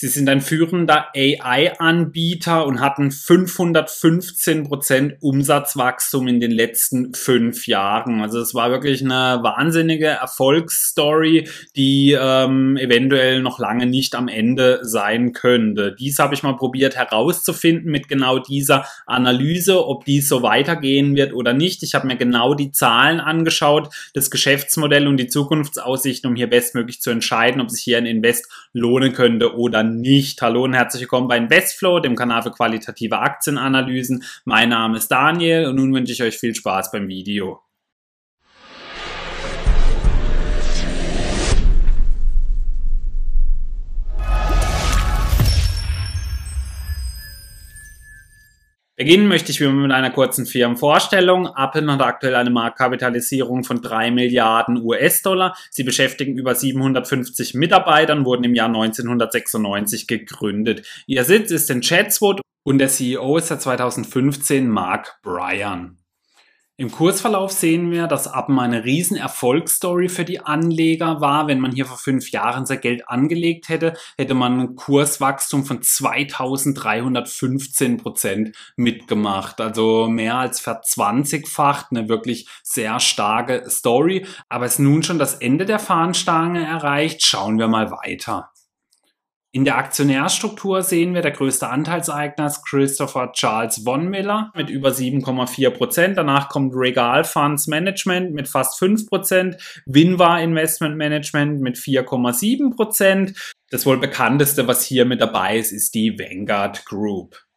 Sie sind ein führender AI-Anbieter und hatten 515% Umsatzwachstum in den letzten fünf Jahren. Also es war wirklich eine wahnsinnige Erfolgsstory, die ähm, eventuell noch lange nicht am Ende sein könnte. Dies habe ich mal probiert herauszufinden mit genau dieser Analyse, ob dies so weitergehen wird oder nicht. Ich habe mir genau die Zahlen angeschaut, das Geschäftsmodell und die Zukunftsaussichten, um hier bestmöglich zu entscheiden, ob sich hier ein Invest lohnen könnte oder nicht. Hallo und herzlich willkommen bei Investflow, dem Kanal für qualitative Aktienanalysen. Mein Name ist Daniel und nun wünsche ich euch viel Spaß beim Video. Beginnen möchte ich wie immer mit einer kurzen Firmenvorstellung. Apple hat aktuell eine Marktkapitalisierung von 3 Milliarden US-Dollar. Sie beschäftigen über 750 Mitarbeiter und wurden im Jahr 1996 gegründet. Ihr Sitz ist in Chatswood und der CEO ist seit 2015 Mark Bryan. Im Kursverlauf sehen wir, dass Appen eine riesen Erfolgsstory für die Anleger war. Wenn man hier vor fünf Jahren sein Geld angelegt hätte, hätte man ein Kurswachstum von 2315 Prozent mitgemacht. Also mehr als verzwanzigfacht, eine wirklich sehr starke Story. Aber es nun schon das Ende der Fahnenstange erreicht, schauen wir mal weiter. In der Aktionärstruktur sehen wir, der größte Anteilseigner ist Christopher Charles Von Miller mit über 7,4 Prozent. Danach kommt Regal Funds Management mit fast 5 Prozent, Winva Investment Management mit 4,7 Prozent. Das wohl bekannteste, was hier mit dabei ist, ist die Vanguard Group.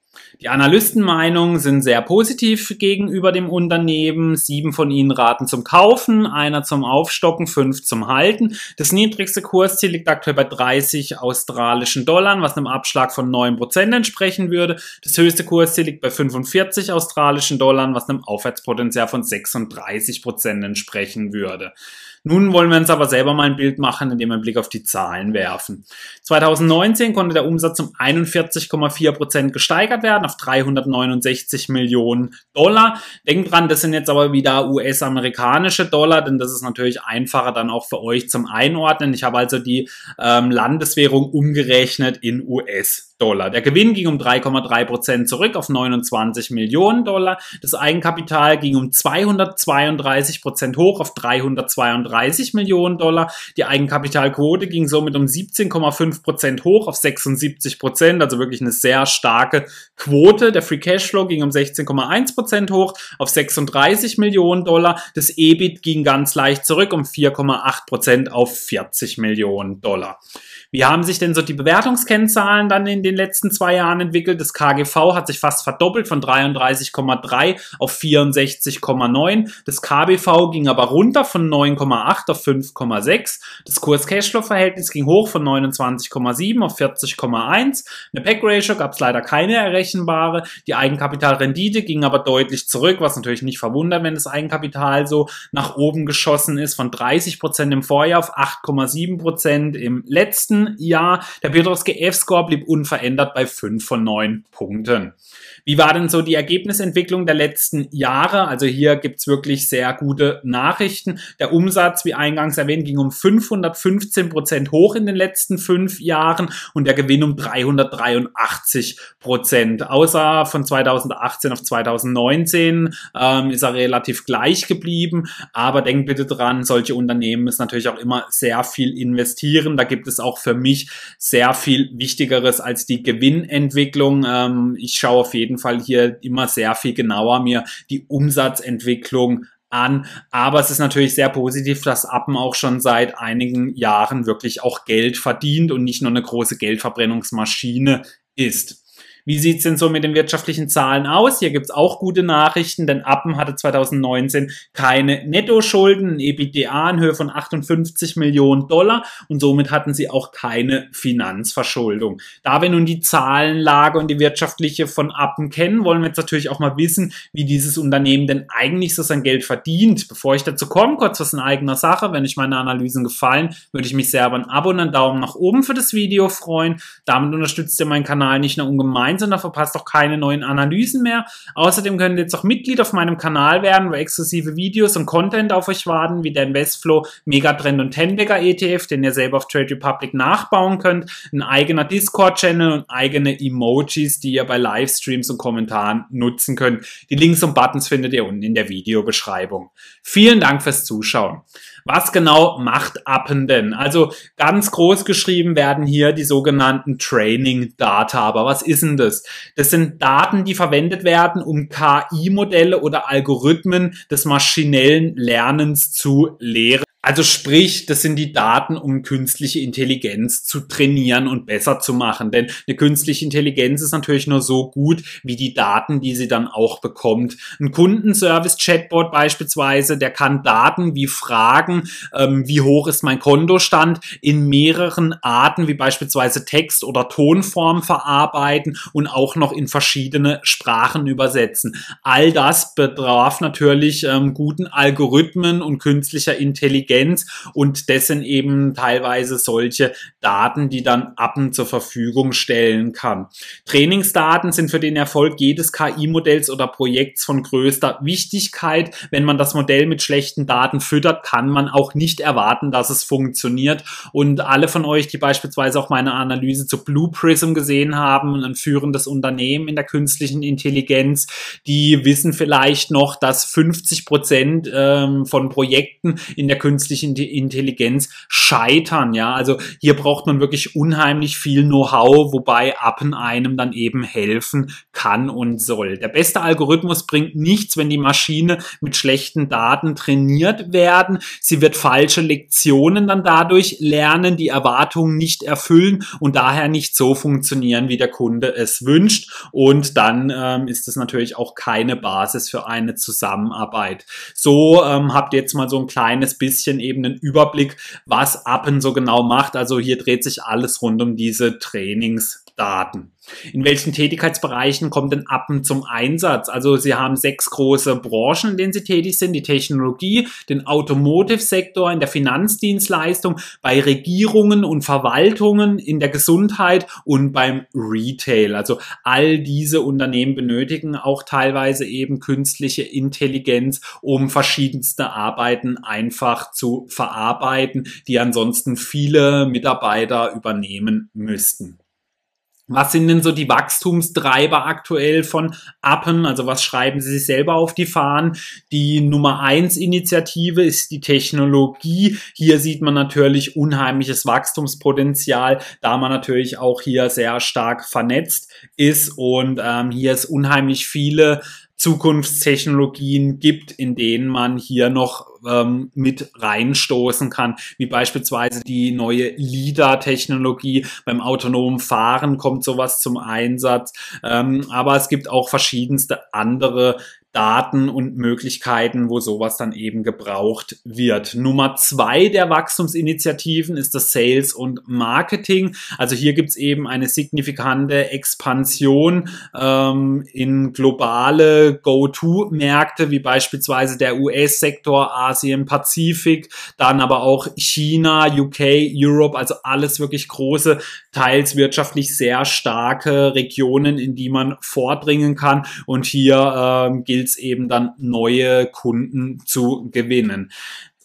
Die Analystenmeinungen sind sehr positiv gegenüber dem Unternehmen. Sieben von ihnen raten zum Kaufen, einer zum Aufstocken, fünf zum Halten. Das niedrigste Kursziel liegt aktuell bei 30 australischen Dollar, was einem Abschlag von 9% entsprechen würde. Das höchste Kursziel liegt bei 45 australischen Dollar, was einem Aufwärtspotenzial von 36% entsprechen würde. Nun wollen wir uns aber selber mal ein Bild machen, indem wir einen Blick auf die Zahlen werfen. 2019 konnte der Umsatz um 41,4 Prozent gesteigert werden auf 369 Millionen Dollar. Denkt dran, das sind jetzt aber wieder US-amerikanische Dollar, denn das ist natürlich einfacher dann auch für euch zum Einordnen. Ich habe also die ähm, Landeswährung umgerechnet in US. Dollar. Der Gewinn ging um 3,3 Prozent zurück auf 29 Millionen Dollar. Das Eigenkapital ging um 232 Prozent hoch auf 332 Millionen Dollar. Die Eigenkapitalquote ging somit um 17,5 Prozent hoch auf 76 Prozent, also wirklich eine sehr starke Quote. Der Free Cashflow ging um 16,1 Prozent hoch auf 36 Millionen Dollar. Das EBIT ging ganz leicht zurück um 4,8 Prozent auf 40 Millionen Dollar. Wie haben sich denn so die Bewertungskennzahlen dann in den letzten zwei Jahren entwickelt? Das KGV hat sich fast verdoppelt von 33,3 auf 64,9. Das KBV ging aber runter von 9,8 auf 5,6. Das Kurs-Cashflow-Verhältnis ging hoch von 29,7 auf 40,1. Eine Pack-Ratio gab es leider keine errechenbare. Die Eigenkapitalrendite ging aber deutlich zurück, was natürlich nicht verwundert, wenn das Eigenkapital so nach oben geschossen ist, von 30% im Vorjahr auf 8,7% im letzten Jahr. Der Piotrowski F-Score blieb unverändert bei 5 von 9 Punkten. Wie war denn so die Ergebnisentwicklung der letzten Jahre? Also hier gibt's wirklich sehr gute Nachrichten. Der Umsatz, wie eingangs erwähnt, ging um 515 Prozent hoch in den letzten fünf Jahren und der Gewinn um 383 Prozent. Außer von 2018 auf 2019 ähm, ist er relativ gleich geblieben. Aber denkt bitte dran, solche Unternehmen müssen natürlich auch immer sehr viel investieren. Da gibt es auch für mich sehr viel Wichtigeres als die Gewinnentwicklung. Ähm, ich schaue auf jeden Fall hier immer sehr viel genauer mir die Umsatzentwicklung an. Aber es ist natürlich sehr positiv, dass Appen auch schon seit einigen Jahren wirklich auch Geld verdient und nicht nur eine große Geldverbrennungsmaschine ist. Wie sieht's denn so mit den wirtschaftlichen Zahlen aus? Hier gibt's auch gute Nachrichten, denn Appen hatte 2019 keine Nettoschulden, ein EBITDA in Höhe von 58 Millionen Dollar und somit hatten sie auch keine Finanzverschuldung. Da wir nun die Zahlenlage und die wirtschaftliche von Appen kennen, wollen wir jetzt natürlich auch mal wissen, wie dieses Unternehmen denn eigentlich so sein Geld verdient. Bevor ich dazu komme, kurz was in eigener Sache. Wenn euch meine Analysen gefallen, würde ich mich sehr über ein Abo und einen Daumen nach oben für das Video freuen. Damit unterstützt ihr meinen Kanal nicht nur ungemein, 1 und da verpasst auch keine neuen Analysen mehr. Außerdem könnt ihr jetzt auch Mitglied auf meinem Kanal werden, wo exklusive Videos und Content auf euch warten, wie der Investflow, Megatrend und Tenbagger ETF, den ihr selber auf Trade Republic nachbauen könnt, ein eigener Discord-Channel und eigene Emojis, die ihr bei Livestreams und Kommentaren nutzen könnt. Die Links und Buttons findet ihr unten in der Videobeschreibung. Vielen Dank fürs Zuschauen. Was genau macht Appen denn? Also ganz groß geschrieben werden hier die sogenannten Training Data. Aber was ist denn das? Das sind Daten, die verwendet werden, um KI-Modelle oder Algorithmen des maschinellen Lernens zu lehren. Also sprich, das sind die Daten, um künstliche Intelligenz zu trainieren und besser zu machen. Denn eine künstliche Intelligenz ist natürlich nur so gut wie die Daten, die sie dann auch bekommt. Ein Kundenservice-Chatbot beispielsweise, der kann Daten wie Fragen, ähm, wie hoch ist mein Kontostand, in mehreren Arten wie beispielsweise Text- oder Tonform verarbeiten und auch noch in verschiedene Sprachen übersetzen. All das bedarf natürlich ähm, guten Algorithmen und künstlicher Intelligenz Intelligenz und dessen eben teilweise solche Daten, die dann Appen zur Verfügung stellen kann. Trainingsdaten sind für den Erfolg jedes KI-Modells oder Projekts von größter Wichtigkeit. Wenn man das Modell mit schlechten Daten füttert, kann man auch nicht erwarten, dass es funktioniert. Und alle von euch, die beispielsweise auch meine Analyse zu Blue Prism gesehen haben, ein führendes Unternehmen in der künstlichen Intelligenz, die wissen vielleicht noch, dass 50 Prozent ähm, von Projekten in der künstlichen künstlichen Intelligenz scheitern. Ja, also hier braucht man wirklich unheimlich viel Know-how, wobei Appen einem dann eben helfen kann und soll. Der beste Algorithmus bringt nichts, wenn die Maschine mit schlechten Daten trainiert werden. Sie wird falsche Lektionen dann dadurch lernen, die Erwartungen nicht erfüllen und daher nicht so funktionieren, wie der Kunde es wünscht. Und dann ähm, ist es natürlich auch keine Basis für eine Zusammenarbeit. So ähm, habt ihr jetzt mal so ein kleines bisschen bisschen eben einen Überblick, was Appen so genau macht. Also hier dreht sich alles rund um diese Trainingsdaten. In welchen Tätigkeitsbereichen kommt denn Appen zum Einsatz? Also Sie haben sechs große Branchen, in denen Sie tätig sind. Die Technologie, den Automotive-Sektor, in der Finanzdienstleistung, bei Regierungen und Verwaltungen, in der Gesundheit und beim Retail. Also all diese Unternehmen benötigen auch teilweise eben künstliche Intelligenz, um verschiedenste Arbeiten einfach zu verarbeiten, die ansonsten viele Mitarbeiter übernehmen müssten. Was sind denn so die Wachstumstreiber aktuell von Appen? Also was schreiben Sie sich selber auf die Fahnen? Die Nummer eins Initiative ist die Technologie. Hier sieht man natürlich unheimliches Wachstumspotenzial, da man natürlich auch hier sehr stark vernetzt ist und ähm, hier ist unheimlich viele Zukunftstechnologien gibt, in denen man hier noch ähm, mit reinstoßen kann, wie beispielsweise die neue LIDAR-Technologie. Beim autonomen Fahren kommt sowas zum Einsatz. Ähm, aber es gibt auch verschiedenste andere Daten und Möglichkeiten, wo sowas dann eben gebraucht wird. Nummer zwei der Wachstumsinitiativen ist das Sales und Marketing. Also hier gibt's eben eine signifikante Expansion ähm, in globale Go-To-Märkte, wie beispielsweise der US-Sektor, Asien, Pazifik, dann aber auch China, UK, Europe, also alles wirklich große, teils wirtschaftlich sehr starke Regionen, in die man vordringen kann. Und hier ähm, gilt es eben dann neue Kunden zu gewinnen.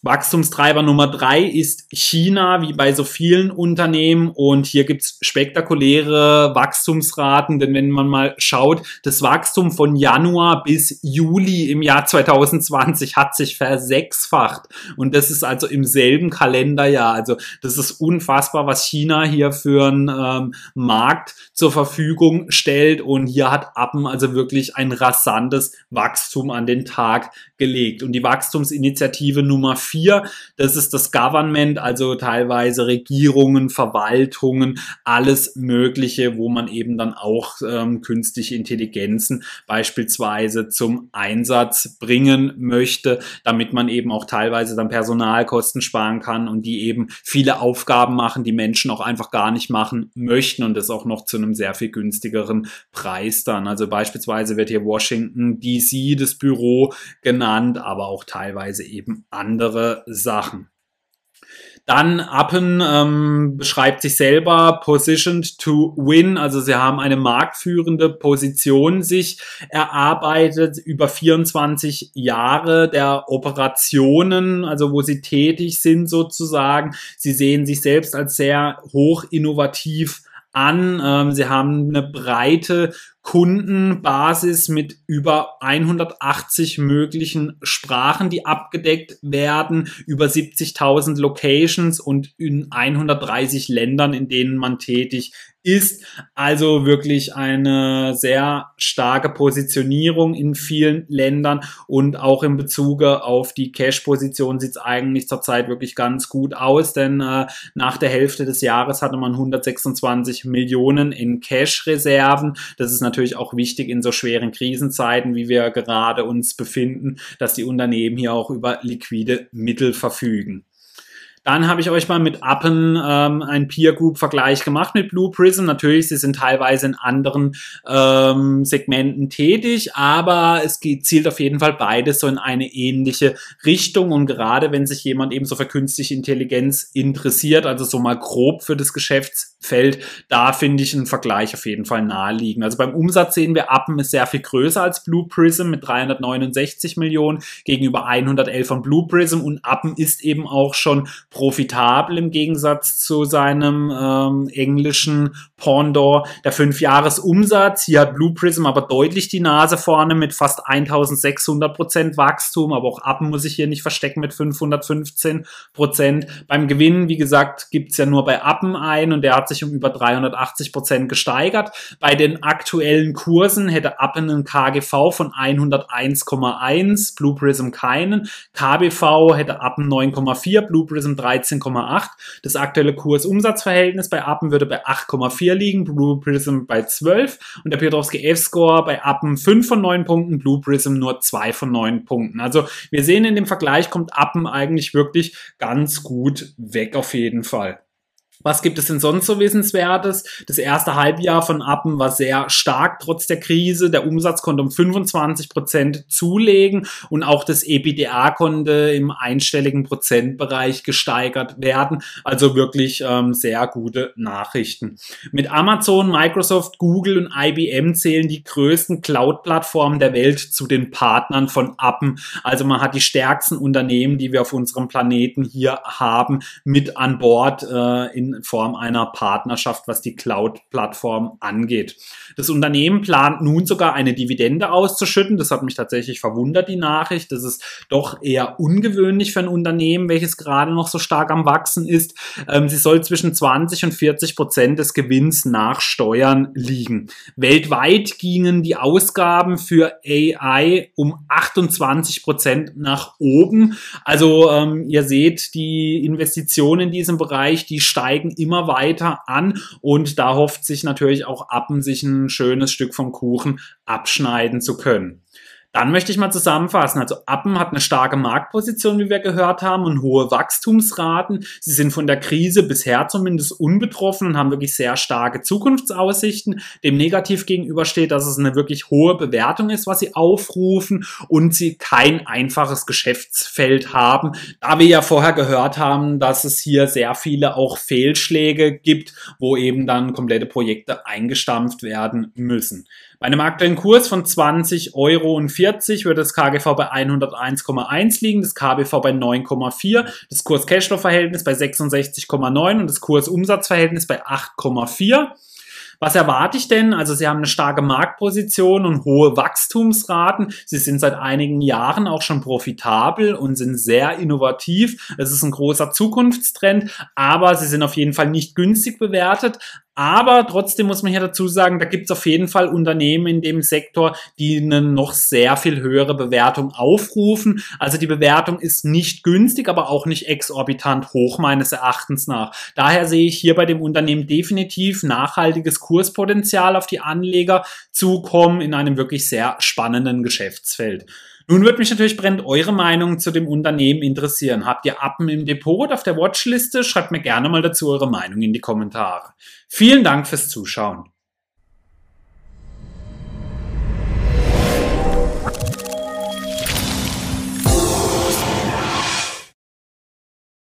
Wachstumstreiber Nummer drei ist China, wie bei so vielen Unternehmen. Und hier gibt's spektakuläre Wachstumsraten, denn wenn man mal schaut, das Wachstum von Januar bis Juli im Jahr 2020 hat sich versechsfacht. Und das ist also im selben Kalenderjahr. Also das ist unfassbar, was China hier für einen ähm, Markt zur Verfügung stellt. Und hier hat Appen also wirklich ein rasantes Wachstum an den Tag gelegt. Und die Wachstumsinitiative Nummer vier 4. Das ist das Government, also teilweise Regierungen, Verwaltungen, alles Mögliche, wo man eben dann auch ähm, künstliche Intelligenzen beispielsweise zum Einsatz bringen möchte, damit man eben auch teilweise dann Personalkosten sparen kann und die eben viele Aufgaben machen, die Menschen auch einfach gar nicht machen möchten und das auch noch zu einem sehr viel günstigeren Preis dann. Also beispielsweise wird hier Washington DC das Büro genannt, aber auch teilweise eben andere Sachen. Dann Appen ähm, beschreibt sich selber positioned to win, also sie haben eine marktführende Position sich erarbeitet über 24 Jahre der Operationen, also wo sie tätig sind sozusagen. Sie sehen sich selbst als sehr hoch innovativ an. Ähm, sie haben eine breite Kundenbasis mit über 180 möglichen Sprachen, die abgedeckt werden, über 70.000 Locations und in 130 Ländern, in denen man tätig ist. Also wirklich eine sehr starke Positionierung in vielen Ländern und auch in Bezug auf die Cash-Position sieht es eigentlich zurzeit wirklich ganz gut aus, denn äh, nach der Hälfte des Jahres hatte man 126 Millionen in Cash-Reserven. Das ist natürlich auch wichtig in so schweren Krisenzeiten, wie wir gerade uns befinden, dass die Unternehmen hier auch über liquide Mittel verfügen. Dann habe ich euch mal mit Appen ähm, ein Peer Group Vergleich gemacht mit Blue Prism. Natürlich, sie sind teilweise in anderen ähm, Segmenten tätig, aber es geht, zielt auf jeden Fall beides so in eine ähnliche Richtung. Und gerade wenn sich jemand eben so für künstliche Intelligenz interessiert, also so mal grob für das Geschäftsfeld, da finde ich einen Vergleich auf jeden Fall naheliegen. Also beim Umsatz sehen wir, Appen ist sehr viel größer als Blue Prism mit 369 Millionen gegenüber 111 von Blue Prism und Appen ist eben auch schon profitabel im Gegensatz zu seinem ähm, englischen Pendant. Der Fünfjahresumsatz, hier hat Blue Prism aber deutlich die Nase vorne mit fast 1600 Prozent Wachstum, aber auch Appen muss ich hier nicht verstecken mit 515 Prozent. Beim Gewinn, wie gesagt, gibt's ja nur bei Appen ein und der hat sich um über 380 Prozent gesteigert. Bei den aktuellen Kursen hätte Appen einen KGV von 101,1, Blue Prism keinen. KBV hätte Appen 9,4, Blue Prism 13,8. Das aktuelle Kurs-Umsatz-Verhältnis bei Appen würde bei 8,4 liegen, Blue Prism bei 12 und der Piotrowski F-Score bei Appen 5 von 9 Punkten, Blue Prism nur 2 von 9 Punkten. Also wir sehen in dem Vergleich kommt Appen eigentlich wirklich ganz gut weg auf jeden Fall. Was gibt es denn sonst so Wissenswertes? Das erste Halbjahr von Appen war sehr stark trotz der Krise. Der Umsatz konnte um 25 Prozent zulegen und auch das EBITDA konnte im einstelligen Prozentbereich gesteigert werden. Also wirklich ähm, sehr gute Nachrichten. Mit Amazon, Microsoft, Google und IBM zählen die größten Cloud-Plattformen der Welt zu den Partnern von Appen. Also man hat die stärksten Unternehmen, die wir auf unserem Planeten hier haben, mit an Bord äh, in Form einer Partnerschaft, was die Cloud-Plattform angeht. Das Unternehmen plant nun sogar eine Dividende auszuschütten. Das hat mich tatsächlich verwundert, die Nachricht. Das ist doch eher ungewöhnlich für ein Unternehmen, welches gerade noch so stark am Wachsen ist. Ähm, sie soll zwischen 20 und 40 Prozent des Gewinns nach Steuern liegen. Weltweit gingen die Ausgaben für AI um 28 Prozent nach oben. Also ähm, ihr seht, die Investitionen in diesem Bereich, die steigen steigen immer weiter an und da hofft sich natürlich auch Appen, sich ein schönes Stück vom Kuchen abschneiden zu können. Dann möchte ich mal zusammenfassen. Also Appen hat eine starke Marktposition, wie wir gehört haben, und hohe Wachstumsraten. Sie sind von der Krise bisher zumindest unbetroffen und haben wirklich sehr starke Zukunftsaussichten. Dem negativ gegenüber steht, dass es eine wirklich hohe Bewertung ist, was sie aufrufen und sie kein einfaches Geschäftsfeld haben. Da wir ja vorher gehört haben, dass es hier sehr viele auch Fehlschläge gibt, wo eben dann komplette Projekte eingestampft werden müssen. Bei einem aktuellen Kurs von 20 Euro und 40 würde das KGV bei 101,1 liegen, das KBV bei 9,4, das Kurs-Cashflow-Verhältnis bei 66,9 und das Kurs-Umsatz-Verhältnis bei 8,4. Was erwarte ich denn? Also Sie haben eine starke Marktposition und hohe Wachstumsraten. Sie sind seit einigen Jahren auch schon profitabel und sind sehr innovativ. Es ist ein großer Zukunftstrend, aber sie sind auf jeden Fall nicht günstig bewertet. Aber trotzdem muss man hier dazu sagen, da gibt es auf jeden Fall Unternehmen in dem Sektor, die eine noch sehr viel höhere Bewertung aufrufen. Also die Bewertung ist nicht günstig, aber auch nicht exorbitant hoch meines Erachtens nach. Daher sehe ich hier bei dem Unternehmen definitiv nachhaltiges Kurspotenzial auf die Anleger zukommen in einem wirklich sehr spannenden Geschäftsfeld. Nun würde mich natürlich brennend eure Meinung zu dem Unternehmen interessieren. Habt ihr Appen im Depot auf der Watchliste? Schreibt mir gerne mal dazu eure Meinung in die Kommentare. Vielen Dank fürs Zuschauen.